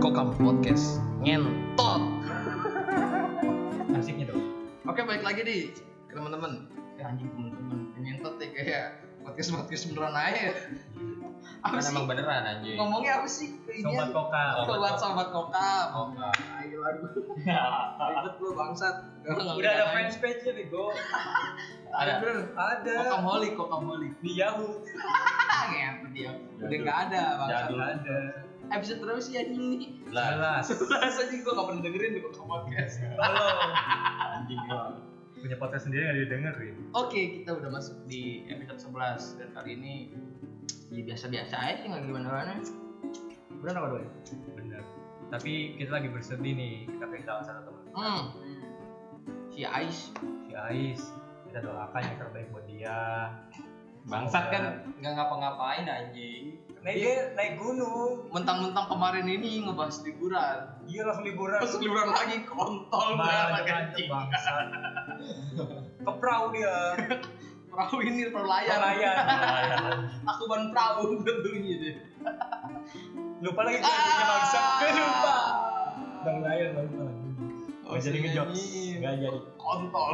Kokam Podcast ngentot. Asiknya dong. Oke balik lagi di teman-teman. Eh anjing teman-teman ngentot ya kayak podcast podcast beneran aja. Apa Kan sih? emang beneran anjing. Ngomongnya apa sih? Sobat Koka. Sobat sobat. Koka. Ayo aduh. Ribet lu bangsat. Udah ada fans page nya Bego. Ada. Ada. Kokam holik, kokam holik. Di Yahoo. Dia. Udah nggak ada bangsat. Ada. Episode berapa sih anjing ini? Jelas. Sebelas aja gue gak pernah dengerin di podcast. Halo. anjing gua. Punya podcast sendiri nggak didengerin. Oke, kita udah masuk di episode 11 dan kali ini ya biasa-biasa aja sih nggak gimana-gimana. Bener apa doi? Bener. Tapi kita lagi bersedih nih. Kita kehilangan satu teman. Hmm. Si Ais Si Ais. Kita doakan yang terbaik buat dia. Bangsat kan nggak ngapa-ngapain anjing. Naik dia naik gunung. mentang-mentang kemarin ini ngebahas liburan. Iya langsung liburan. Pas liburan lagi kontol banget anjing. bangsa. Ke perahu dia. Perahu ini perahu layar. Layar. Aku ban perahu tentunya deh. Lupa lagi kunci bangsa. Ah. Lupa. Bang layar bang lupa lagi. Oh, Gak jadi ngejokes. Gak jadi. kontol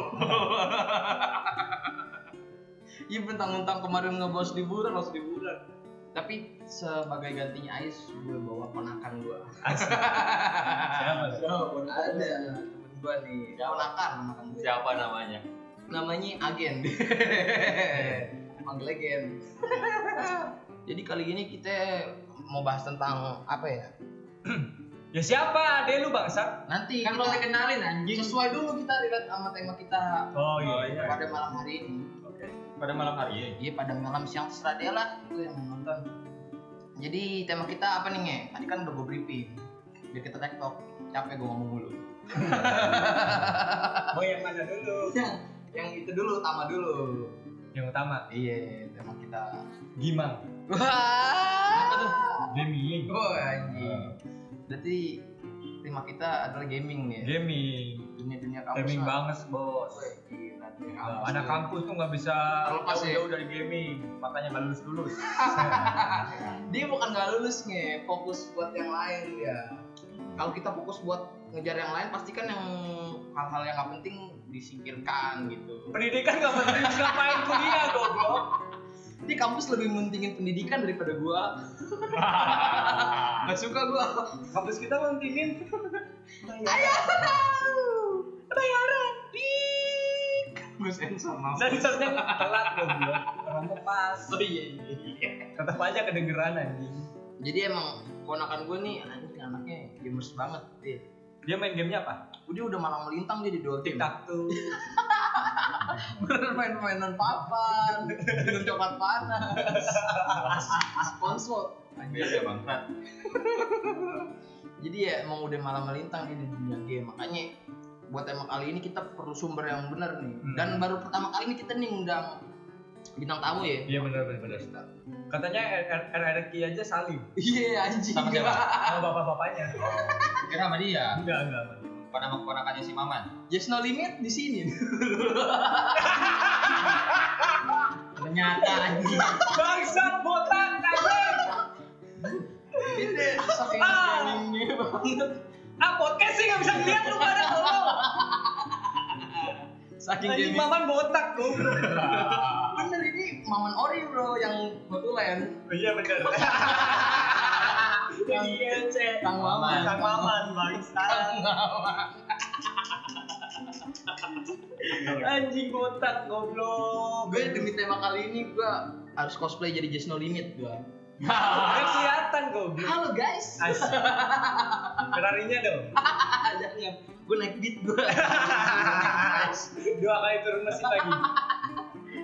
Iya mentang-mentang kemarin ngebahas liburan langsung liburan tapi sebagai gantinya Ais gue bawa ponakan gue Asik. Siapa? ada temen gue nih Siapa? ponakan ponakan gue Siapa namanya? namanya Agen panggil Agen jadi kali ini kita mau bahas tentang apa ya Ya siapa? Ade lu bangsa. nanti Kan belum dikenalin anjing. sesuai dulu kita relate sama tema kita Oh iya. iya. pada malam hari ini. Pada malam hari ini. Iya pada malam siang terserah dia lah itu yang nonton. Jadi tema kita apa nih nge? Tadi kan udah gue briefing. Biar kita tektok. Capek gue ngomong mulu. Mau yang mana dulu? yang yang itu dulu, utama dulu. Yang utama. Iya, tema kita. Gimang. Wah. Gaming. Oh anjing. Berarti tema kita adalah gaming ya? Gaming. Dunia-dunia kampus. Gaming lah. banget bos. Wih, Nah, kampus anak tuh. kampus tuh nggak bisa Terlepas ya. jauh-jauh dari gaming, makanya nggak lulus lulus. Dia bukan gak lulus nge, fokus buat yang lain dia. Kalau kita fokus buat ngejar yang lain, pasti kan yang hal-hal yang gak penting disingkirkan gitu. Pendidikan nggak penting ngapain kuliah goblok. Di kampus lebih mentingin pendidikan daripada gua. Gak suka gua. Kampus kita pentingin. Ayo. Bayaran. Gue sensor maaf. Sensornya telat goblok. Orang pas. Oh iya iya. iya. Tetap aja kedengeran anjing. Jadi emang ponakan gue nih anjing anaknya gamers banget dia. Dia main gamenya apa? Dia udah malang melintang dia di Dota. TikTok tuh. Bener main-mainan papan, minum coklat panas, sponsor. Beda bangsat. Jadi ya emang udah malam melintang dia di dunia game. Makanya buat tema kali ini kita perlu sumber yang benar nih. Hmm. Dan baru pertama kali ini kita nih undang bintang tamu ya. Iya benar benar benar. Katanya RRQ aja salim Iya anjing. Sama siapa? sama bapak-bapaknya. Kira sama dia. Enggak enggak. enggak. Pada sama keponakannya si Maman. Just no limit di sini. Ternyata anjing. Bangsat botak anjing. Ini saking Ah. banget. Ah podcast sih nggak bisa ngeliat lu pada tolong. Saking Anjing gaming. maman botak goblok. Bener ini Maman Ori bro yang betulan. Oh, iya benar. Iya, Cek. Kang Maman. Kang Maman, bangsa. Kang Maman. Anjing botak goblok. gue demi tema kali ini gue harus cosplay jadi Just No Limit gue Kan kelihatan goblok. halo guys. Ferrarinya dong. jangan gue naik beat gue Dua kali turun mesin lagi.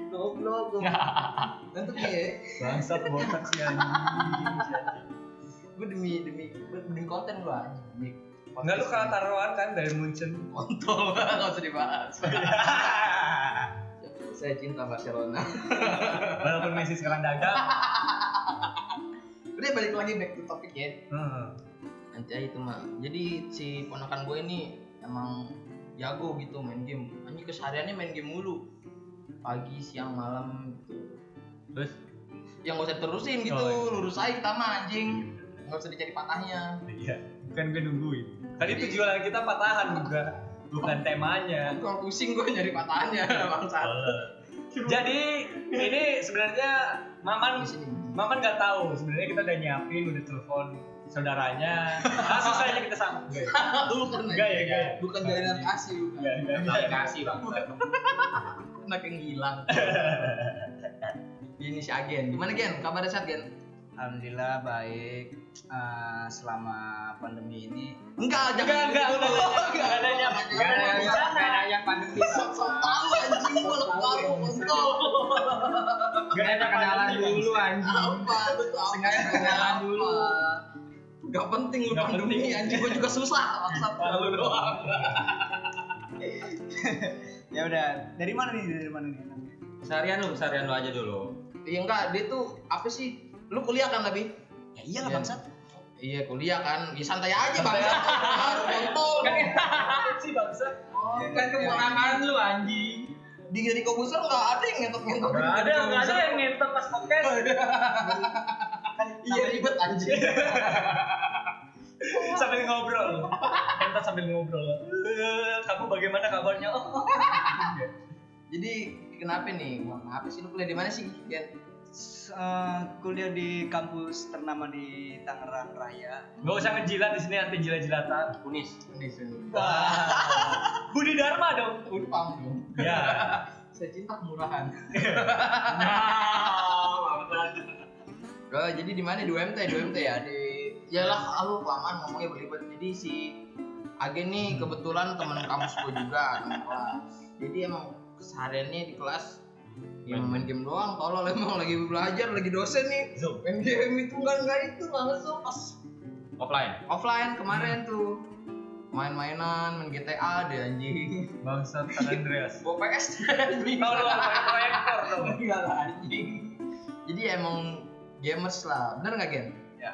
goblok gue ngantuk ya Bangsat botak sih gue demi demi demi konten gue demi Enggak lu kalah taruhan kan dari Munchen. kontol gak usah dibahas saya cinta Barcelona Walaupun Messi sekarang dagang. Udah balik lagi back to topic ya Hmm. nanti aja itu mah jadi si ponakan gue ini emang jago gitu main game anjing kesehariannya main game mulu pagi siang malam gitu Terus yang gak usah terusin gitu Oh, iya. lurus aja kita mah anjing nggak usah dicari patahnya iya. Kan gue nungguin. Kan itu jualan kita patahan juga. Bukan temanya. Kalau pusing gue nyari patahannya bangsat. Jadi ini sebenarnya Maman Sini. Maman nggak tahu sebenarnya kita udah nyiapin udah telepon saudaranya. Langsung saja kita sambut bukan Enggak ya, enggak ya. bukan jalinan kasih bukan. Kasih bang. anak yang hilang. Ini si Agen. Gimana Gen? Kabarnya saat Gen Alhamdulillah baik. Eh, selama pandemi ini enggak Enggak, enggak, udah nanya. Enggak ada yang- enggak ada yang nggak ada yang pandemi. Sok tahu anjing baru kontol Enggak ada kenalan dulu anjing. Apa? Lu tuh apa? Sengaja kenalan dulu. Gak penting lu pandemi anjing gua juga susah. WhatsApp lu doang. ya udah dari mana nih dari mana nih? Kesarian lu, kesarian lu aja dulu. iya enggak dia tuh apa sih lu kuliah kan tapi ya iyalah Iya. bangsat iya kuliah kan ya santai aja Santai bang kontol sih bangsa. kan keponakan lu anjing di dari komputer nggak ada yang ngentot Enggak ada, enggak ada yang ngentot pas podcast. iya ribet anjing sambil ngobrol. Ngentot sambil ngobrol. Eh, Kamu bagaimana kabarnya? Oh. jadi kenapa nih apa sih lu kuliah di mana sih Eh, kuliah di kampus ternama di Tangerang Raya Enggak usah ngejilat di sini nanti jilat-jilatan. Kunis. di sini Budi Dharma dong. Unpam dong Ya. saya cinta kemurahan Nah, jadi di mana di UMT, di UMT ya di Yalah, lu kelamaan ngomongnya berlibat. Jadi si Agen nih kebetulan teman kampus gue juga teman kelas. Jadi emang kesehariannya di kelas ya main game doang. Kalau emang lagi belajar, lagi dosen nih, Zoom. main game itu enggak enggak itu langsung pas Offline. offline kemarin tuh main-mainan, main GTA deh anjing. Bangsat San Andreas. Bawa PS anjing. Kalau lu pakai proyektor dong. Enggak lah anjing. Jadi emang gamers lah, bener nggak Gen? Ya.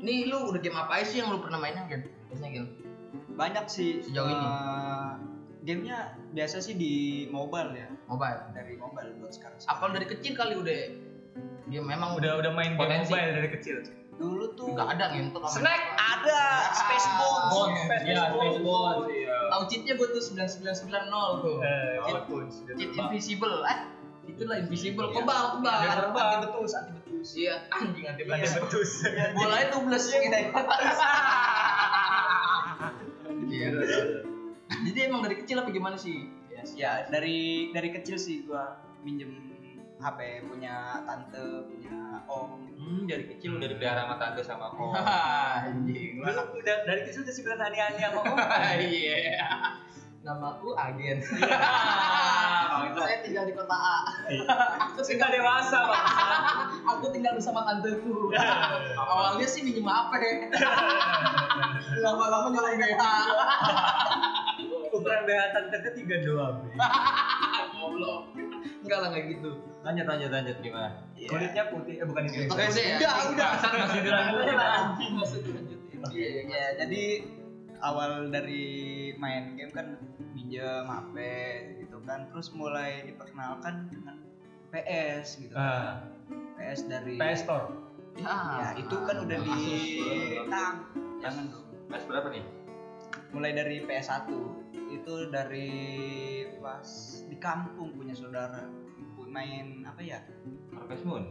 Ini lu udah game apa aja sih yang lu pernah mainin Gen? Biasanya Gen? banyak sih Sejauh ini? Eh, gamenya biasa sih di mobile ya Mobile. dari mobile buat sekarang Apa lu dari kecil kali udah dia memang Udah udah main game Potensi. mobile dari kecil. dulu tuh nggak ada ngentot snack ada space. Space Iya, Bond. Space. Iya. Tahu cheatnya gue tuh 9990 tuh. Eh, Cheat- walaupun sudah Cheat invisible. Eh, itulah invisible. Iya. Kebal, kebal. Anti betus anti betus Iya, anjing anti Ada betus. betus. Bolanya tuh belas Iya. Jadi emang dari kecil apa gimana sih? ya, ya dari dari kecil sih gua minjem HP punya tante punya om Hmm, dari kecil udah dipelihara sama tante sama om. Anjing. Lu udah dari kecil udah sih bilang ani-ani sama om. Iya. Namaku Agen. Bangsa. Saya tinggal di kota A. Aku Kita tinggal dewasa, bangsa. aku tinggal bersama tanteku. Awalnya sih minjem HP. Lama-lama nyolong BH. Tante ketiga doang. Goblok. Enggak lah enggak gitu. Lanjut, lanjut, lanjut gimana? Kulitnya putih, eh bukan itu. Udah, udah, udah. Bangsat, masih dilanjutin anjing. Anjing masih dilanjutin. Iya, iya. ya jadi awal dari main game kan minjem HP gitu kan terus mulai diperkenalkan dengan PS gitu Ah, PS dari PS Store. Ya, ya itu kan udah di Tang. jangan dong. Mas berapa nih? mulai dari PS1 itu dari pas di kampung punya saudara main apa ya Harvest Moon.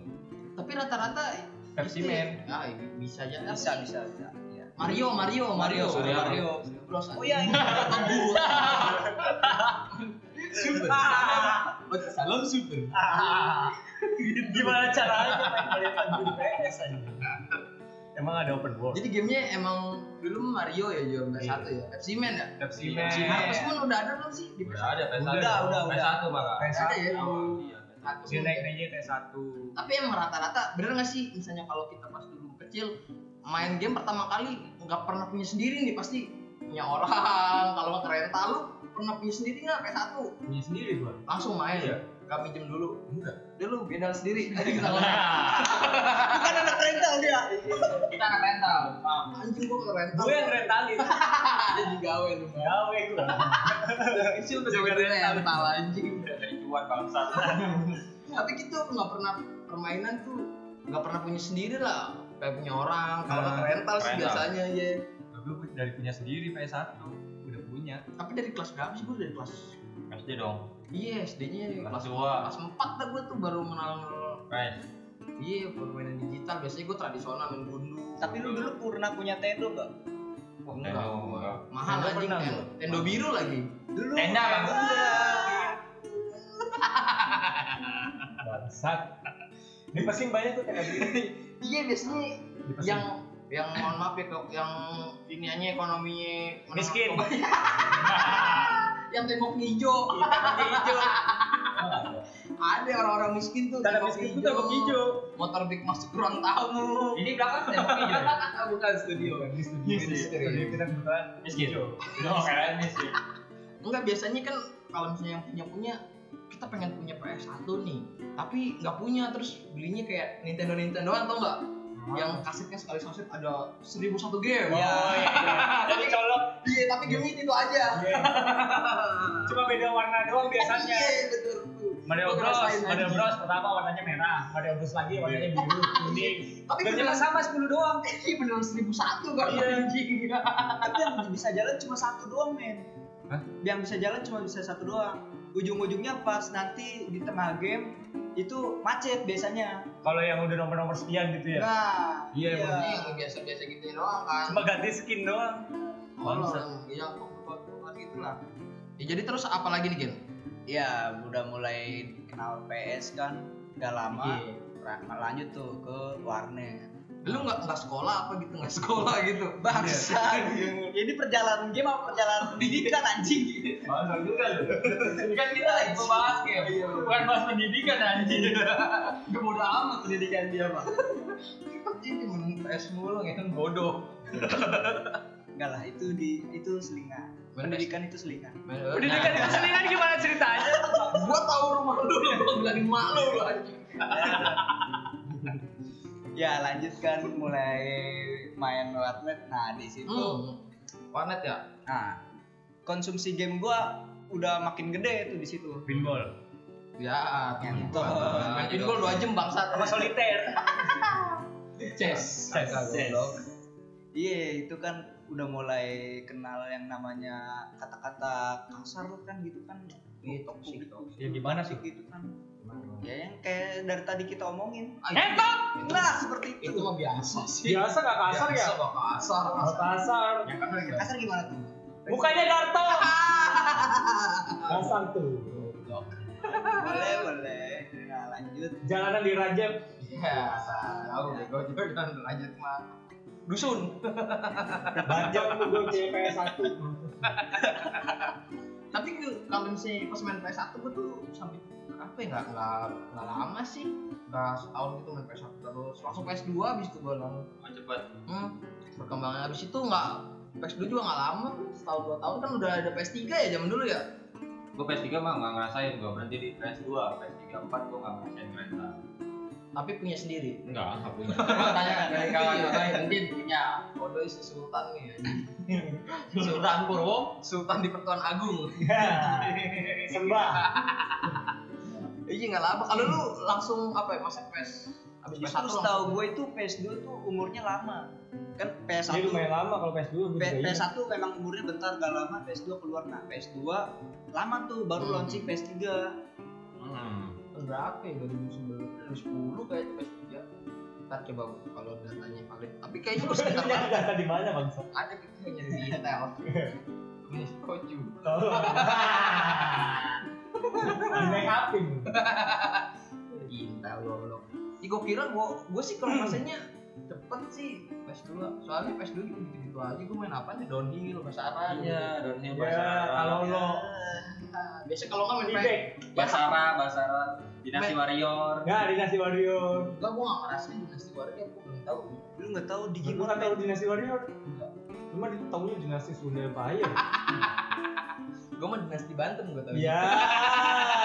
Tapi rata-rata Pepsi Man. Ah, bisa aja. bisa bisa bisa ya. Mario, Mario, Mario, Mario, Mario. Mario. Oh iya ini Salam super. Gimana caranya main balik di PS aja? Emang ada open world? Jadi gamenya emang dulu Mario ya jual PS1 ya. FC Man ya. Pepsi Iya. Man. Harvest Moon udah ada belum sih di Udah PS1? ada PS1. Udah, udah, udah. PS1 malah. PS1. Ada ya. Iya. Dia naik naiknya PS1. Tapi emang rata-rata bener gak sih misalnya kalau kita pas dulu kecil main game pertama kali nggak pernah punya sendiri nih pasti punya orang kalau nggak rental lu pernah punya sendiri nggak PS1 Punya sendiri gua. langsung main Iya. Nggak pinjem dulu. Enggak. dulu beda sendiri. Ayo kita ngomong bukan anak rental dia. Kita akan rental. Anjing gua ke rental. Gue yang rentalin. jadi gawe lu. Gawe gua. Kecil udah Juga gawe rental. anjing. Dari cuan bangsa. tapi gitu nggak pernah permainan tuh nggak pernah punya sendiri lah. Kayak punya orang. Kalau ke rental sih biasanya ya gue dari punya sendiri PS1 udah punya. Tapi dari kelas berapa sih gue dari kelas SD dong. Iya SD-nya Kelas dua. kelas 4 dah gue tuh baru mengenal Guys, Iya, permainan digital biasanya gue tradisional main gundu. Tapi lu dulu pernah punya Tendo gak? Wah, Tendo, enggak. enggak. Mahal Tendo anjing tendo, biru lagi. Dulu Tenda bang. bangsat di pesing banyak tuh kayak gini Iya, biasanya yang yang mohon maaf ya kok yang iniannya ekonominya menengah Miskin. yang temboknya hijau, temboknya hijau. Ada orang-orang miskin tuh Tanda miskin tuh tembok hijau. Motor big masuk ruang tamu. Ini belakang tembok hijau. ya? Bukan studio. di studio yes. studio kita kebetulan Miskin. hijau. Oh, keren miskin. Enggak biasanya kan kalau misalnya yang punya punya kita pengen punya PS1 nih tapi nggak punya terus belinya kayak Nintendo Nintendo atau enggak yang kasetnya sekali saset ada seribu satu game Iya. Oh, iya. Jadi colok iya tapi game itu itu aja Iya. cuma beda warna doang biasanya iya betul Mario Bros, Mario. Bros pertama warnanya merah, Mario Bros lagi warnanya biru, kuning. tapi beneran cuma sama 10 doang. iya beneran seribu satu kan Iya. Tapi yang bisa jalan cuma satu doang men Hah? Yang bisa jalan cuma bisa satu doang Ujung-ujungnya pas nanti di tengah game itu macet biasanya Kalau yang udah nomor-nomor sekian gitu ya. Nah Iya, Ini yang biasa-biasa gitu doang kan Cuma ganti skin doang. kalau yang yang gitu lah ya jadi terus apa lagi nih Gin? Ya udah mulai kenal PS kan Udah lama Iya. Ra- lanjut tuh ke warnet lu nggak nggak sekolah apa gitu nggak sekolah gitu Bangsa Ini perjalanan game apa perjalanan pendidikan anjing Bangsat juga lu. Kan kita lagi membahas game. Bukan bahas pendidikan anjing. Gak bodo amat pendidikan dia mah. Ini main PS mulu ya kan bodoh. Enggak lah itu di itu selingan Pendidikan itu selingan Pendidikan itu selingan gimana ceritanya? Gua tahu rumah lu, gua bilangin mak lu lu anjing. Ya lanjutkan mulai main warnet Nah di situ Hmm. Warnet ya? Nah, konsumsi game gua udah makin gede tuh di situ. Pinball. Ya. Main pinball 2 jam bangsat. Sama soliter. Chess. Chess. Iya, itu kan udah mulai kenal yang namanya kata-kata kasar kan gitu kan. Iya, toxic, toxic. Ya gimana sih? gitu kan. Ya yang kayak dari tadi kita omongin. Itu- Nah, seperti itu itu. mah biasa sih. Biasa gak kasar ya? Biasa gak kasar. Oh, kasar. Yang kasar gitu. Kasar gimana tuh? Mukanya Darto. Kasar tuh. boleh, boleh. Nah, lanjut. Jalanan di Rajab. Iya, jauh bego juga kan lanjut mah. Dusun. Bajak tuh gue punya PS1. Tapi ke- kalau misalnya pas main PS1 gue tuh sampai apa ya nggak nggak nggak lama sih nggak setahun gitu main PS1 terus langsung PS2 habis itu gue langsung Oh, cepet. hmm, perkembangan habis itu nggak PS2 juga nggak lama setahun dua tahun kan udah ada PS3 ya zaman dulu ya Gue PS3 mah nggak ngerasain, gue berhenti di PS2, PS3, 4 gue nggak ngerasain kereta. Tapi punya sendiri Enggak, nggak punya. tanya kan dari kawan kawan Din punya kode isi Sultan nih anjing. Sultan Purwo Sultan di Pertuan Agung Sembah. iya nggak lama kalau lu langsung apa ya masa PS habis PS1 Justru langsung setahu gue itu PS2 tuh umurnya lama. Kan PS1 Ini lumayan lama kalau PS2 gue P- juga ingat. PS1 memang umurnya bentar gak lama PS2 keluar nah PS2 lama tuh baru Hmm. launching PS3 Hmm. Tahun berapa ya 2009 2010 kayak PS3 ntar coba kalau datanya valid. Tapi kayaknya gue sekitar Punya data di mana bang? ada gitu nyari di Intel ini koju Di make upin. Intel goblok ya gue kira gue gue sih kalau rasanya cepet sih PS2 soalnya PS2 gitu gitu aja gue main apa nih? Downhill basaran Iya, downhill Ya, Basara. kalau lo. Biasa kalau nggak main Basara, Basara, Dinasti Warrior. nggak dinasti warrior. Enggak, gue nggak ngerasain dinasti warga, gue belum tahu. lu nggak tahu Gue Digimon nggak tahu dinasti warrior. Enggak. Cuma di tahunya dinasti Sunda Empire. Gue mah dinasti Banten gue tahu. Iya,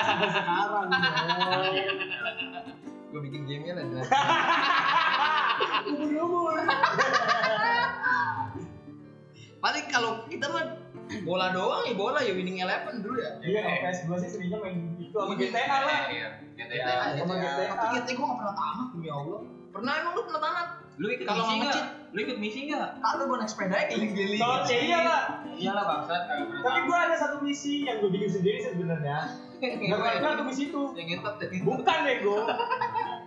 sampai sekarang. bro. Gue bikin gamenya lah dinasti. Umur-umur. Paling kalau kita mah bola doang ya bola ya winning eleven dulu ya. Iya, kalau PS2 sih seringnya main itu sama GTA lah. Iya, GTA GTA Ya, aja. sama GTA. Tapi GTA gue gak pernah tamat demi Allah. Pernah emang lu pernah tamat? Lu ikut Kalau misi ngecit. Lu ikut misi nggak? Kagak gue naik sepeda aja keliling-keliling. Kalau iya lah. Iyalah bangsat kagak pernah. Tapi gua ada satu misi yang gua bikin sendiri sebenarnya. Gak pernah tuh misi itu. Yang ngetop deh. Bukan bego.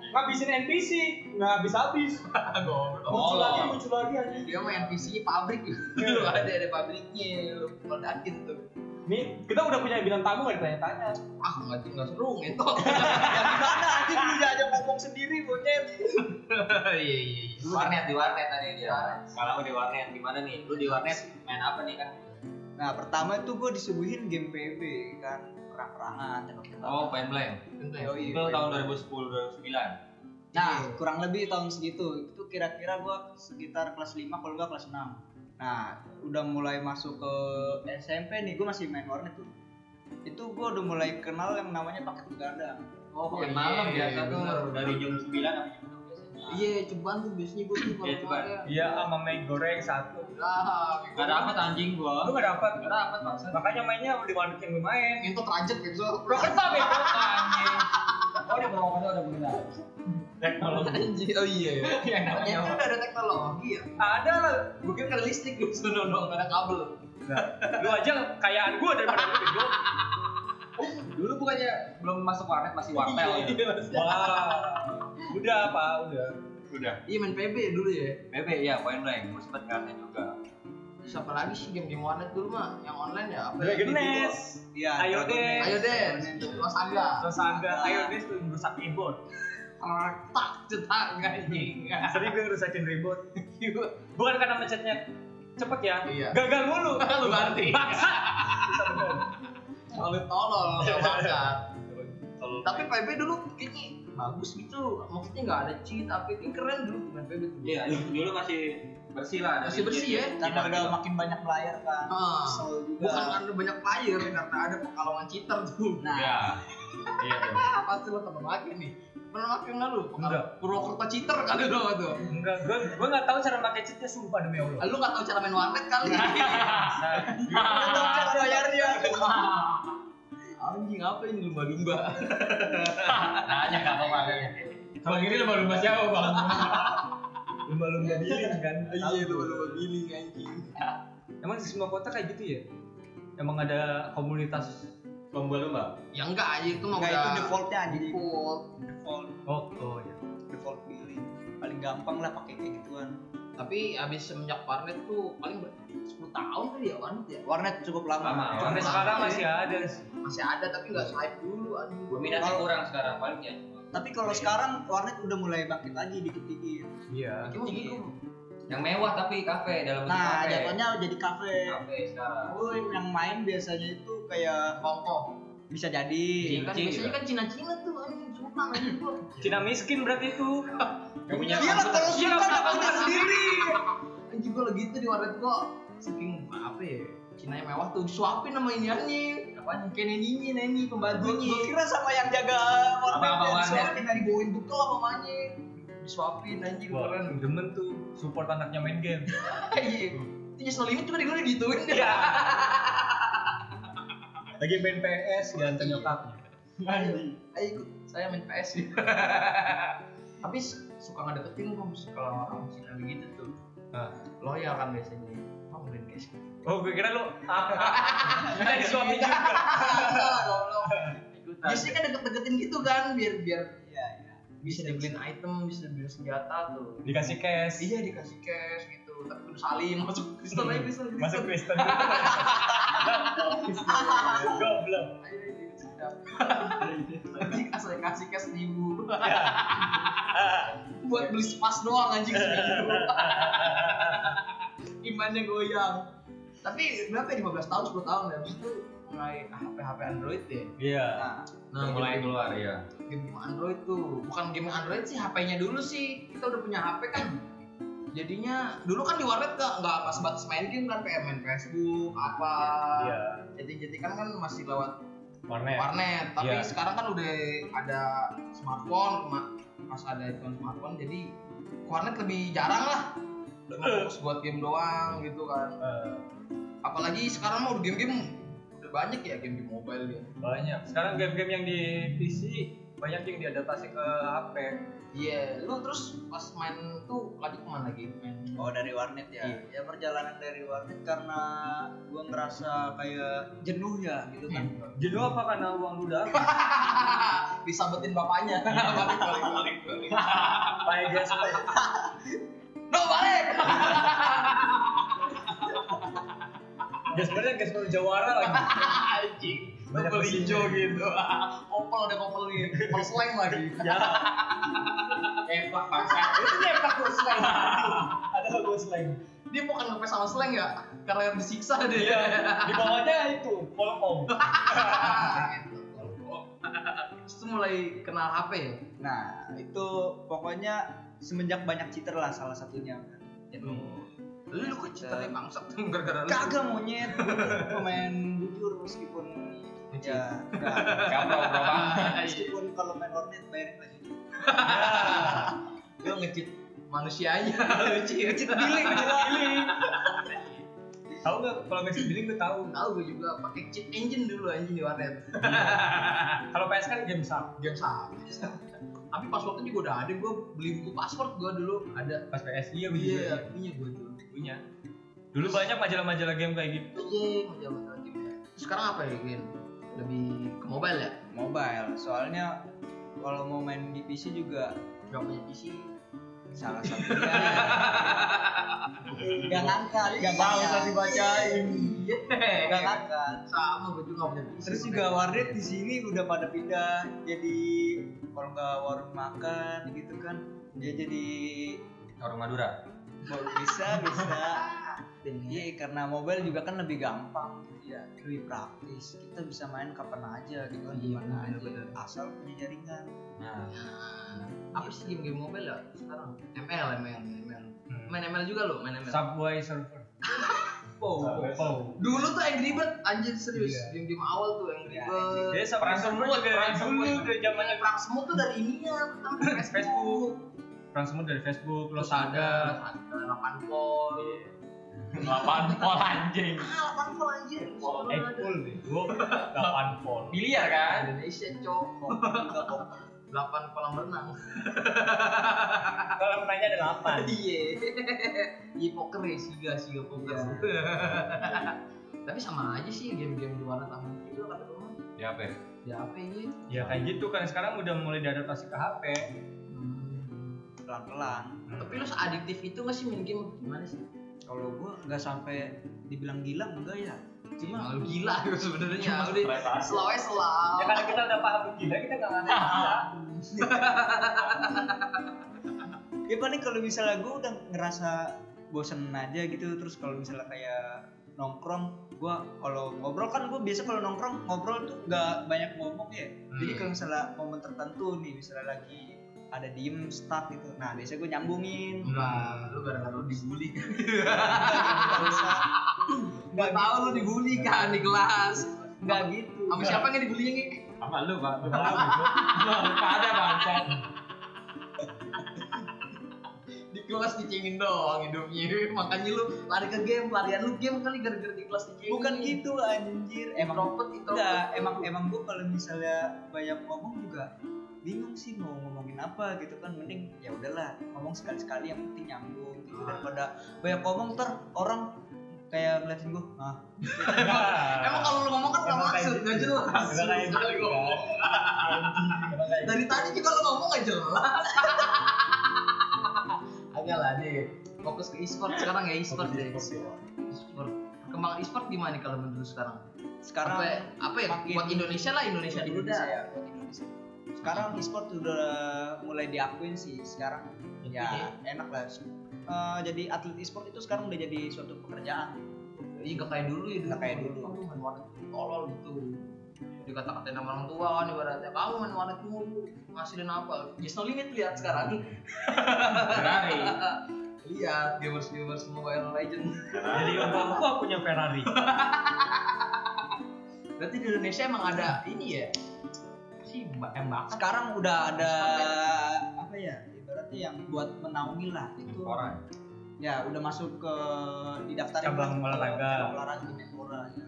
Ngabisin NPC, nggak habis-habis. Muncul lagi, muncul lagi aja. Dia mah NPC-nya pabrik Lu ada ada pabriknya, lu meledakin tuh. Nih, kita udah punya bintang tamu nggak ditanya-tanya. Ah nggak nggak seru ngetok. Ya gimana anjing lu aja ngomong sendiri bocet. Iya iya iya. Di warnet di warnet tadi dia. Kalau di warnet gimana nih? Lu di warnet main apa nih kan? Nah pertama itu gue disuguhin game PB kan perang-perangan tembak-tembakan. Oh, Point Blank. Bentar. Yoi. Itu tahun 2010 2009. Nah, kurang lebih tahun segitu. Itu kira-kira gua sekitar kelas 5 kalau enggak kelas 6. Nah, udah mulai masuk ke SMP nih, gua masih main warnet tuh. Itu gua udah mulai kenal yang namanya paket begadang. Oh, pakai pakai malam iya, biasa tuh bener. dari jam 9 sampai jam 6 biasanya. Iya, ceban tuh biasanya gue tuh Iya, ceban. Iya, sama mie goreng satu. Lah, Gak dapet anjing Lu gua. nggak dapat. Gak dapet bangsat. Makanya mainnya di warnet yang lu main. Itu trajet gitu. Prokerta bego. Anjing. Oh, di Purwokerto ada benar. Teknologi. Anjir, oh iya ya. Yang namanya udah ada teknologi ya. ada lah. Kira ada listrik lu sono dong, nggak ada kabel. Lu aja kayaan gua daripada lu bego. Dulu bukannya belum masuk warnet masih wartel ya. Wah. Udah, Pak, udah. Udah. Iya main PB dulu ya. BB ya, Point Blank. Gua sempet karena juga. Siapa lagi sih game-game warnet dulu mah? Yang online ya apa? Dragon ya? Nest. Iya. Ayo Dragon deh. Ayo deh, Los Aga. Terus ada Ayo Des tuh merusak keyboard. Tak cetak anjing. Sering gue ngerusakin ribut. Bukan karena mencetnya cepet ya. Iya. Gagal mulu. Lu ganti. Bener. Kalau tolol nggak makan. Tapi PB dulu kayaknya bagus gitu. Maksudnya nggak ada cheat, tapi ini keren dulu main PB tuh. Iya, dulu masih bersih lah. Masih bersih ya? cheat-cheat. Karena udah makin banyak player kan. Ah. Juga. Bukan karena banyak player, karena ada pekalongan cheater tuh. Nah, Iya. Iya. Ah, pasti lo pernah makin nih. Pernah makin nggak lu? Enggak. Purwokerto cheater kali lo tuh. Enggak, gue gue nggak tahu cara pakai cheatnya sumpah demi Allah. Lu nggak tahu cara main warnet kali. Nggak tahu cara bayarnya. Anjing apa ini lumba-lumba? Nanya gak apa-apa. Bang ini lumba-lumba siapa bang? Lumba-lumba billing kan? Iya lumba-lumba billing anjing. Emang di semua kota kayak gitu ya? Emang ada komunitas Lomba-lomba. Ya enggak aja itu mah Enggak udah itu defaultnya aja default. default Oh, oh ya. default billing. Paling gampang lah pakai kayak gituan. Tapi abis semenjak warnet tuh paling ber- 10 tahun kali ya warnet ya. Warnet cukup lama. Lama. Sampai Lama, sekarang masih ada. Masih ada tapi nggak hype dulu anjing. Minatnya kurang sekarang paling ya. Tapi kalau sekarang warnet udah mulai bangkit lagi dikit-dikit. Iya. Gimana Iya. gitu? Yang mewah tapi kafe dalam bentuk Nah, kafe. jatuhnya jadi kafe. Kafe sekarang. Oh, yang main biasanya itu kayak Hongkong. bisa jadi. Iya kan biasanya kan Cina-Cina tuh anjing sultan anjing gua. Cina miskin berarti itu. Yang punya Iya lah kalau Iya, sultan kenapa punya sendiri. Anjing gua lagi itu di warnet gua saking apa ya? Cina yang mewah tuh disuapin sama ini anjing. Kayak neninya, neni Gue pembantunya. kira sama yang jaga warnet Apa-apa dan warnet. disuapin dari dibawain bekal sama mamanya. Disuapin anjing keren. demen tuh support anaknya main game. Iya. Itu just no limit cuma gue digituin. Iya. Lagi main PS diantar nyokapnya. Ayo ikut saya main PS sih. Tapi suka ngedeketin kok kalau orang Cina begitu tuh. Ah. Loyal kan biasanya. Mau beliin cash. Oh, gue kira lu Minta disuapin juga. Biasanya kan deket-deketin gitu kan biar biar Iya, iya. Bisa dibeliin item, bisa dibeliin senjata tuh. Dikasih cash. Iya dikasih cash gitu. Tapi udah salim masuk Kristen aja Kristen. Masuk Kristen. Goblok. Ayo, sedap. Kasih cash seribu. Buat beli spas doang anjing seminggu. Imannya goyang. Tapi berapa ya 15 tahun 10 tahun ya. Itu mulai HP HP Android ya. Iya. Nah, Nah, mulai keluar ya. game Android tuh bukan game Android sih HP-nya dulu sih kita udah punya HP kan jadinya dulu kan di warnet nggak nggak nggak sebatas main game kan kayak main Facebook apa Iya. jadi kan kan masih lewat Warnet. warnet tapi Iya. sekarang kan udah ada smartphone ma- pas ada ikon smartphone jadi warnet lebih jarang lah fokus buat game doang gitu kan Eh, apalagi sekarang mau game-game banyak ya game-game mobile ya banyak. Sekarang game-game yang di PC banyak yang diadaptasi ke HP. Iya, lu terus pas main tuh lanjut ke mana lagi? Main Oh dari warnet ya. Iya. Ya perjalanan dari warnet karena gua ngerasa kayak jenuh ya gitu kan. Jenuh apa karena uang lu udah disabetin bapaknya. balik, balik, balik, balik. Jasper. No, balik! Jaspernya Jasper Jawara lagi. Anjing. Mesinnya. hijau gitu. Kopel ada kopel nih. Kopel slang lagi. Ya, Epak bangsa. itu nyepak gue slang. Ada gue slang. Dia bukan ngepes sama slang ya? Karena disiksa dia. Iya, di bawahnya itu. Terus tuh mulai kenal HP ya? Nah itu pokoknya semenjak banyak cheater lah salah satunya. Lu lu kecil tapi bangsat tuh gara-gara lu. Kagak monyet, pemain jujur meskipun Ngecit. ya enggak. Gampang, gampang. meskipun kalau main Hornet bayarin lah jujur. Lu ngecit manusianya. Cheat. Ngecit billing, ngecit billing. Tahu nggak kalau Messi billing gue tahu. Tahu gue juga pakai cheat engine dulu anjing di warnet. Kalau PS kan game sub. Game sama. Tapi passwordnya juga udah ada, gue beli buku password gue dulu ada. Pas PS iya gue juga. Iya, punya gue dulu. punya. Dulu banyak majalah-majalah game kayak gitu. Iya, majalah game ya. Sekarang apa ya, Gen? Lebih ke mobile ya? Mobile, soalnya kalau mau main di PC juga Gak punya PC. salah satunya gak ngangkat, gak Nggak usah ngangkat. Dibacain. Gak ngangkat. Sama gue juga punya PC. Terus juga warnet di sini udah pada pindah jadi kalau nggak warung makan gitu kan dia jadi Warung Madura. bisa bisa iya karena mobile juga kan lebih gampang gitu ya lebih praktis kita bisa main kapan aja gitu kan Iya, di mana aja bener-bener. asal punya jaringan Nah, apa sih game-game mobile ya sekarang? ML, ML, ML. Hmm. Main ML juga lo, main ML. Subway Surfer. Oh, Oh. Dulu tuh Angry Bird anjir serius. Iya. Game-game awal tuh Angry Ya, Bird. Dia Subway Surfer juga dari dulu udah zamannya perang semut tuh dari ininya pertama dari Facebook. perang semut dari Facebook, lo Terus Saga. ada ada 8 pol. Lapan pol anjing. Ah, 8 pol anjir. Selalu Eh, full deh. 8 volt. Biliar kan? Indonesia cok. 8 kolam renang. Kalau menanya ada 8. Iya. Iya poker ya, siga, siga poker. Tapi sama aja sih game-game di warna tamu itu kata lu. Di HP. Di HP ini. Ya kayak gitu kan sekarang udah mulai diadaptasi ke HP. pelan pelan Tapi lu seadiktif itu nggak sih main game? Gimana sih? kalau gua nggak sampai dibilang gila enggak ya Cuma lu gila gitu sebenarnya. Cuma Udah slow aja slow. Ya karena kita udah paham gila, kita nggak ngerti gila. ya paling kalau misalnya gua udah ngerasa bosen aja gitu terus kalau misalnya kayak nongkrong gua kalau ngobrol kan gua biasa kalau nongkrong ngobrol tuh nggak banyak ngomong ya jadi Hmm. kalau misalnya momen tertentu nih misalnya lagi ada diem stuck gitu nah biasanya gue nyambungin Enggak, lu gara-gara lu dibully kan. nggak tau lu dibully kan di kelas. nggak gitu Sama siapa yang dibully Nge? Sama lu, Pak. Lu tahu ada bangsa. Di kelas dicengin doang hidupnya. Makanya lu lari ke game, larian lu game kali gara-gara di kelas dicengin. bukan gitu anjir emang Introvert, introvert. enggak emang emang gue kalau misalnya banyak ngomong juga bingung sih mau ngomongin apa gitu kan mending ya udahlah ngomong sekali sekali yang penting nyambung gitu Ah. daripada banyak ngomong ter orang kayak ngeliatin gue ah Emang kalau lu ngomong kan gak Emang kayak maksud, gitu. gak jelas. Sekali gitu, ngomong. Dari tadi juga lu ngomong gak jelas. Agak lah deh. Fokus ke e-sport sekarang ya e-sport deh. E-sport. Perkembangan e-sport gimana nih kalau menurut sekarang? sekarang apa, apa ya? Buat Indonesia lah Indonesia dulu dah. ya buat Indonesia sekarang e-sport udah mulai diakuin sih sekarang ya enak lah Eh, jadi atlet e-sport itu sekarang udah jadi suatu pekerjaan Iya gak kayak dulu ya dulu. Nggak kayak dulu. Kamu main warnet tolol gitu. Dikata-katain sama orang tua kan ibaratnya kamu main warnet mulu ngasilin apa? Just no limit lihat sekarang. Ferrari. lihat gamers gamers mobile legend. Jadi orang tua punya Ferrari. Berarti di Indonesia emang ada ini ya? Si mbak yang bakat. sekarang udah ada apa ya ibaratnya yang buat menaungi lah itu Orang. ya udah masuk ke didaftarin Cabang lah ke olahraga. cabang olahraga di Menpora ya.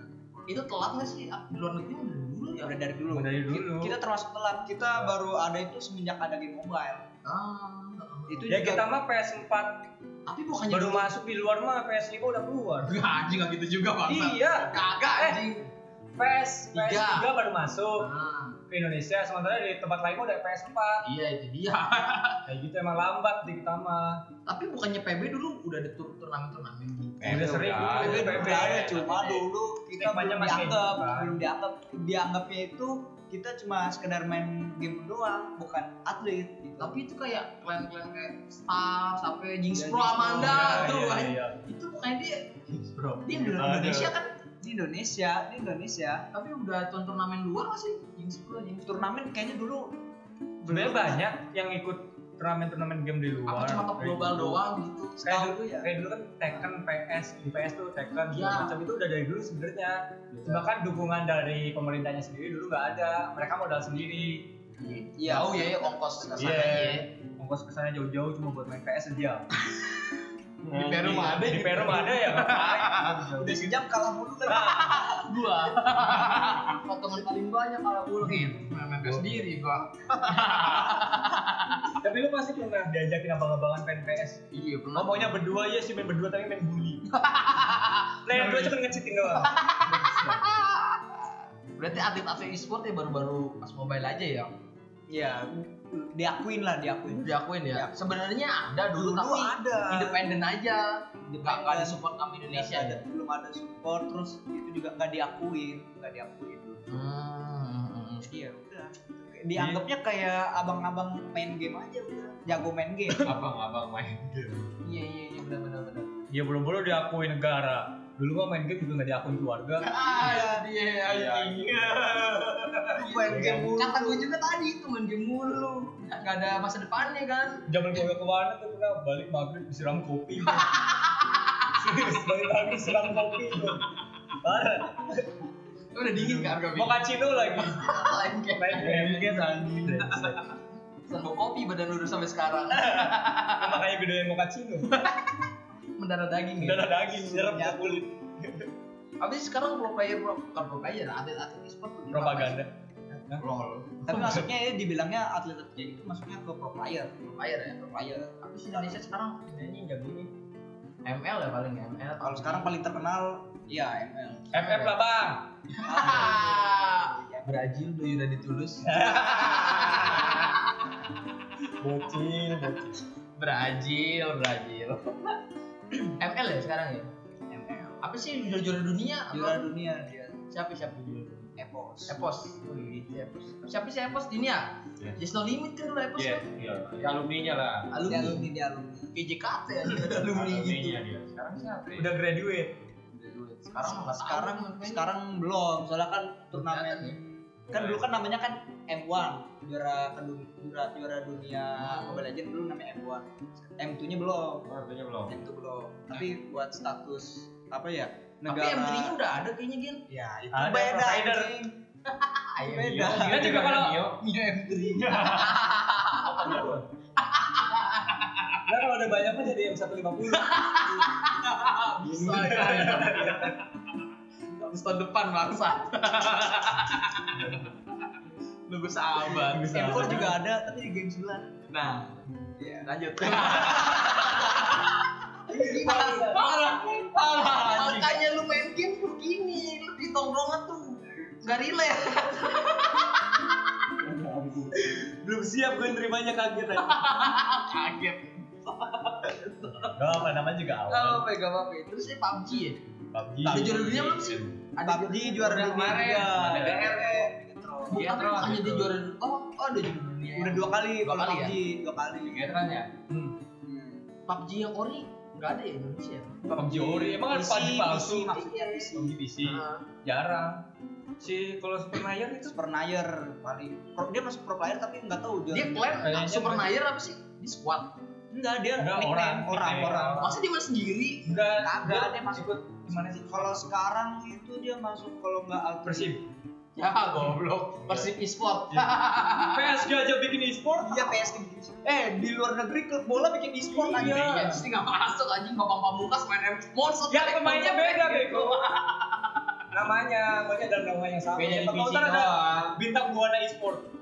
Itu telat nggak sih? Di luar negeri udah dulu ya. udah dari dulu. Dari dulu. Kita termasuk telat. Kita baru ada itu semenjak ada game mobile. Ah, Itu Ya juga kita mah PS4 tapi bukannya baru dulu- masuk di luar mah PS5 udah keluar. Enggak anjing enggak gitu juga bang. Iya, Kagak Eh. anjing. PS Tiga. PS3 baru masuk Ah, ke Indonesia sementara di tempat lain udah PS4. iya itu dia. Kayak gitu emang lambat di kita mah. Tapi bukannya PB dulu udah ada tur- turnamen-turnamen gitu. Udah sering udah ada. PB PB. udah ada cuma dulu kita masih dianggap, gitu kan. belum dianggap. Dianggapnya itu kita cuma sekedar main game doang, bukan atlet. Gitu. Tapi itu kayak klan-klan kayak Star sampai Jinx Ya, Pro Jinx Pro, Amanda Iya, tuh iya, anjing. iya. Itu bukannya dia dia. Indonesia kan di Indonesia, di Indonesia tapi udah tuan turnamen luar masih Pro Jinx Pro. turnamen kayaknya dulu Sebenarnya banyak yang ikut turnamen-turnamen game di luar. Apa cuma top global gitu. doang gitu. Kayak dulu, ya. kayak dulu kan Tekken, PS, di PS tuh Tekken, Iya. macam itu udah dari dulu sebenarnya. Cuma kan dukungan dari pemerintahnya sendiri dulu nggak ada, mereka modal sendiri. Iya. Jauh ya ongkos ke sana Iya. ya. Ongkos ke sana jauh-jauh cuma buat main PS aja. Di Peru mah ada. Di Peru mah ada ya udah sejam kalah mulu kan. gua. Potongan paling banyak kalau gua gitu. Main PS sendiri gua. Tapi lu pasti pernah diajakin abang-abangan main PS. Iya Oh, maunya berdua ya sih main berdua tapi main bully. Lah yang dua cuma nge-cheating doang. Berarti atlet-atlet e-sport ya baru-baru pas mobile aja ya. Iya, diakuin lah, diakuin. Diakuin ya. Ya. Sebenarnya ada dulu, Dulu tapi ada. independen aja. Nggak nggak disupport sama Indonesia Nggak ya. ada, belum ada support terus itu juga nggak diakuin, nggak diakuin dulu. Hmm. Jadi ya udah. Dianggapnya kayak abang-abang main game aja udah. Jago main game. Abang-abang main game. Iya iya iya benar benar benar. Ya belum-belum diakui negara. Dulu gua main game juga nggak diakui keluarga. Ah, dia Iya. anjing. main game mulu. Kata gue juga tadi itu main game mulu. Gak ada masa depannya kan. Zaman gua ke mana tuh pernah balik maghrib disiram kopi. Serius, balik maghrib disiram kopi tuh. Parah. Udah dingin kan kopi. Mau kacino lagi. Kayak Main game gitu anjing. Sama kopi badan udah sampai sekarang. Makanya gedein mau kacino. Mendarah daging ya. Darah daging, nyerap ke kulit. Habis sekarang pro player pro bukan pro player atlet-atlet e-sport tuh Propaganda. Lol. Tapi maksudnya ya dibilangnya atlet atlet itu masuknya ke pro player. Pro player ya. Pro player. Tapi sih Indonesia sekarang ini jagonya ML ya paling ya ML. Kalau sekarang paling terkenal ya ML. FF lah bang. Brazil do you ready to lose? Bocil, bocil. Brazil, Brazil. ML ya sekarang ya? ML. Apa sih udah juara dunia? Juara Apa? dunia dia. Siapa siapa juara dunia? Epos. Epos. Oh gitu Epos. Siapa sih Epos ini ya? Iya. Just no limit kan dulu Epos Iya, kan? iya. Ya, alumninya lah. Dia Alumni. alumni dia alumni. KJKT ya, alumni gitu. Alumninya dia. Sekarang siapa ya? Udah graduate. Sekarang nggak tahu. sekarang sekarang belum soalnya kan turnamen ya. Kan dulu kan namanya kan M1 juara juara juara dunia Mobile Legends dulu namanya M1 M2 nya belum Oh, artinya belum. M2 belum tapi buat status apa ya Tapi negara M3 nya udah ada kayaknya Gin. ya itu Ada beda anjing. Ayo Beda. Kan juga kalau Mio M3. Nah kalau ada banyak mah jadi M150. Bisa ya. Habis tahun depan bangsa. Nunggu sahabat. M4 juga ada tapi di game sebelah Nah, Iya. lanjut. Gimana? Parah, parah. Makanya lu main game begini, lu di tongkrongan tuh nggak relate. Belum siap gue nerimanya kaget aja. Kaget. Gak apa namanya juga Gak awal. apa-apa, gak apa-apa. Terus ya PUBG ya? PUBG. Ada juara dunia belum sih? PUBG juara dunia kemarin. Ada BTR. Bukan, Iya, tapi dia gitu. juara dunia. Oh, oh ada juara dunia. udah dua kali Dua kalau kali ya? PUBG dua kali Veteran ya? Hmm. Hmm. PUBG yang ori nggak ada ya Indonesia. PUBG ori emang ada PUBG palsu. PUBG PC. Nah, Jarang. Si kalau Super Nair itu Super Nair paling pro, dia masuk pro player tapi nggak tahu juara dia dunia. klaim Super Nair apa sih? Di squad. enggak dia Enggak, nickname, orang, orang nickname. orang Masa dia main sendiri? enggak Kagak, dia masuk. ikut gimana sih? kalau sekarang itu dia masuk kalau nggak Ultimate Persib. Ya goblok. Persib e-sport. PSG aja bikin e-sport. Iya PSG bikin e-sport. Eh di luar negeri klub bola bikin e-sport Iya. anjing. Ya, terus nggak masuk anjing Bapak Pamungkas main Monster. Ya pemainnya beda bego. namanya, namanya dan nama yang sama. Beda divisi ada bintang e-sport.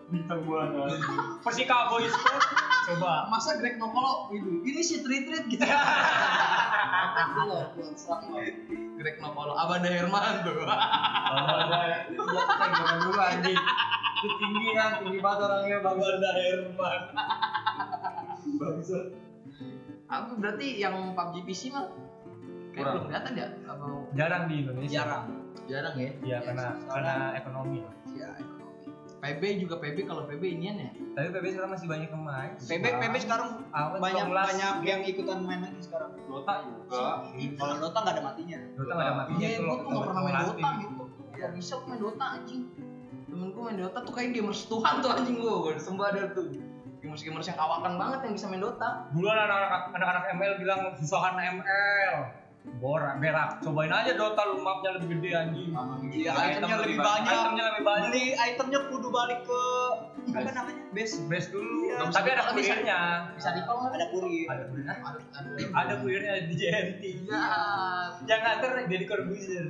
Bintang buana. Persikabo e-sport. Coba. Masa Greg Nokolo itu ini si treat treat gitu. Itu loh. Greg Nokolo, Abanda Herman tuh. Ada jangan jangan dulu anjing. Itu tinggi kan, tinggi banget orangnya bang. Bangga Herman. Bangsat. Aku berarti yang PUBG PC mah kayak Kurang. belum kelihatan ya? Atau Jarang di Indonesia. jarang jarang ya? Iya, karena soalnya- karena ekonomi. ya ekonomi PB juga PB kalau PB inian ya? Tapi PB sekarang masih banyak yang main. PB PB sekarang Awet banyak 12. banyak yang ikutan main lagi sekarang Dota juga. kalau Dota nggak ada matinya Dota nggak ada matinya Iya, tuh gue loh, tuh gak pernah main. Dota gitu. Gak bisa main Dota anjing. Temen gue main Dota tuh kayak gamers Tuhan tuh anjing gue. Gue sembah ada tuh. Gamers-gamers yang awakan banget yang bisa main Dota. Dulu anak-anak anak-anak ML bilang susahan ML. Borak, berak. Cobain aja Dota lu mapnya lebih gede anjing. Iya, Item itemnya lebih lebih banyak. Itemnya lebih banyak. Beli itemnya kudu balik ke apa namanya? Base. Base dulu. Iya. Tapi ada kurirnya. Bisa di? Ada kurir. Ada kurirnya. Ada, ada. Ada kurirnya di JNT. Iya. Yang nganter jadi Corbuzier.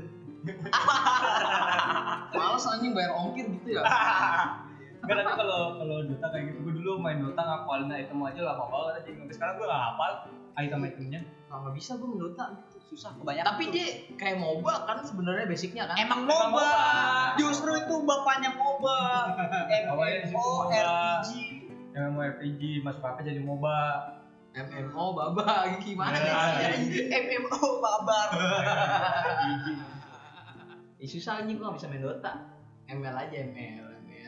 Males anjing bayar ongkir gitu ya. Enggak tapi kalau kalau Dota kayak gitu, gue dulu main Dota ngapalin item aja lama banget aja. Sampai sekarang gue gak hafal item-itemnya. Gak bisa gue main Dota. Susah kebanyakan. Tapi dia kayak MOBA kan sebenarnya basicnya kan. emang MOBA. MOBA. Justru itu bapaknya MOBA. Situ MOBA. MMORPG. Yang mau RPG masuk apa jadi MOBA. MMO baba gimana Ya. sih? MMO babar. Ih, susah anjing gue gak bisa main Dota. ML aja ML,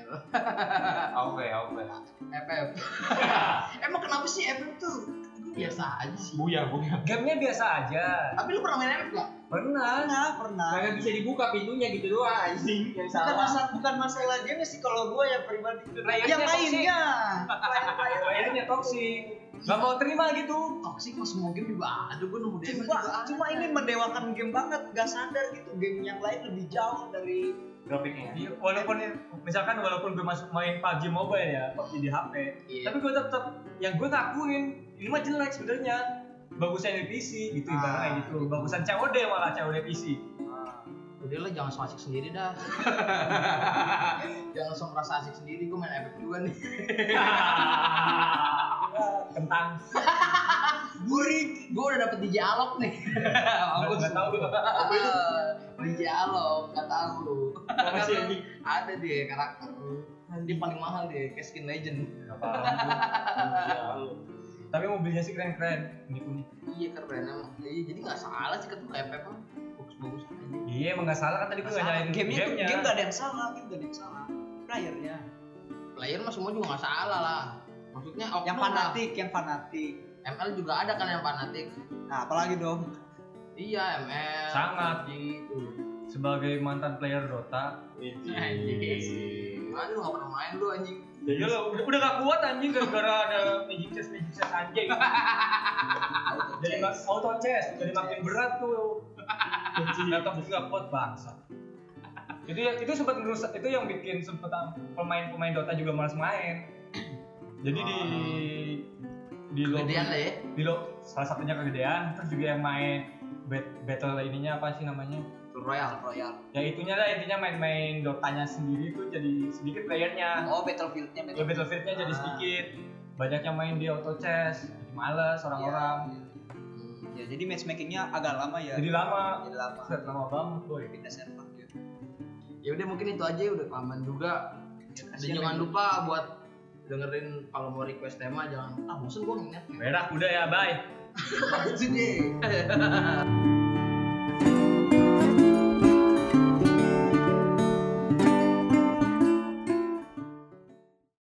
Oke, oke. FF. Emang kenapa sih FF tuh? Biasa aja sih. Buya, buya. Gamenya biasa aja. Tapi lu pernah main FF gak? Pernah. Pernah, pernah. Kagak bisa dibuka pintunya gitu doang anjing. Yang Bukan salah. masalah bukan masalah game sih kalau gue ya pribadi. Playernya Yang lainnya. Playernya toxic. Gak mau terima gitu. Toxic mah semua game juga ada. Gue nemu demo Cuma, juga ada. cuma ini mendewakan game banget, gak sadar gitu game yang lain lebih jauh dari Grafiknya. Iya, walaupun misalkan walaupun gue masuk main PUBG Mobile ya, PUBG di HP, Iya. tapi gue tetap yang gue ngakuin ini mah jelek sebenarnya. Bagusnya di PC gitu ibaratnya Ah. gitu. Bagusan COD malah COD PC. Udah lah jangan asik sendiri dah. jangan langsung merasa asik sendiri. Gue main FF juga nih. Kentang. Burik. Gue udah dapet DJ Alok nih. Nggak tahu gue. DJ Alok, gak tahu lu. Ada deh karakter. Dia paling mahal deh, kayak skin legend. Tapi mobilnya sih keren-keren. Unik unik. Iya keren emang. Iya, jadi gak salah sih ketua FF mah. Bagus-bagus aja. Iya emang gak salah kan tadi gue Nggak nyalain gamenya tuh gamenya. game gak ada yang salah, game gak ada yang salah. Playernya. Player mah semua juga gak salah lah. Maksudnya oknum Yang lah. fanatik, yang fanatik. ML juga ada kan yang fanatik. Nah, apalagi dong? Iya ML. Sangat. gitu. Sebagai mantan player Dota, Anjing. Gimana lu gak pernah main lu anjing? Ya lo udah, udah gak kuat anjing gara-gara ada magic chest magic chest anjing. jadi mas auto chest jadi makin berat tuh. Laptop juga gak kuat bangsa. itu ya- itu sempat ngerusak itu yang bikin sempet pemain-pemain Dota juga malas main. Jadi di di lobby Gedean lah ya. di lo salah satunya kegedean terus juga yang main bat- battle ininya apa sih namanya Battle Royale. Royal. ya itunya lah intinya main-main dotanya sendiri tuh jadi sedikit playernya Oh, Battlefieldnya ya battlefieldnya jadi Ah. sedikit banyak yang main di auto chess jadi males orang-orang Hmm. Ya, jadi matchmakingnya agak lama ya. jadi lama Jadi lama. Set, lama banget boy Pindah server ya. Ya udah mungkin itu aja udah kelamaan juga. Dan Kasihan jangan ya. lupa buat dengerin kalau mau request tema jangan ah bosen gua nginget. berak udah ya bye deh.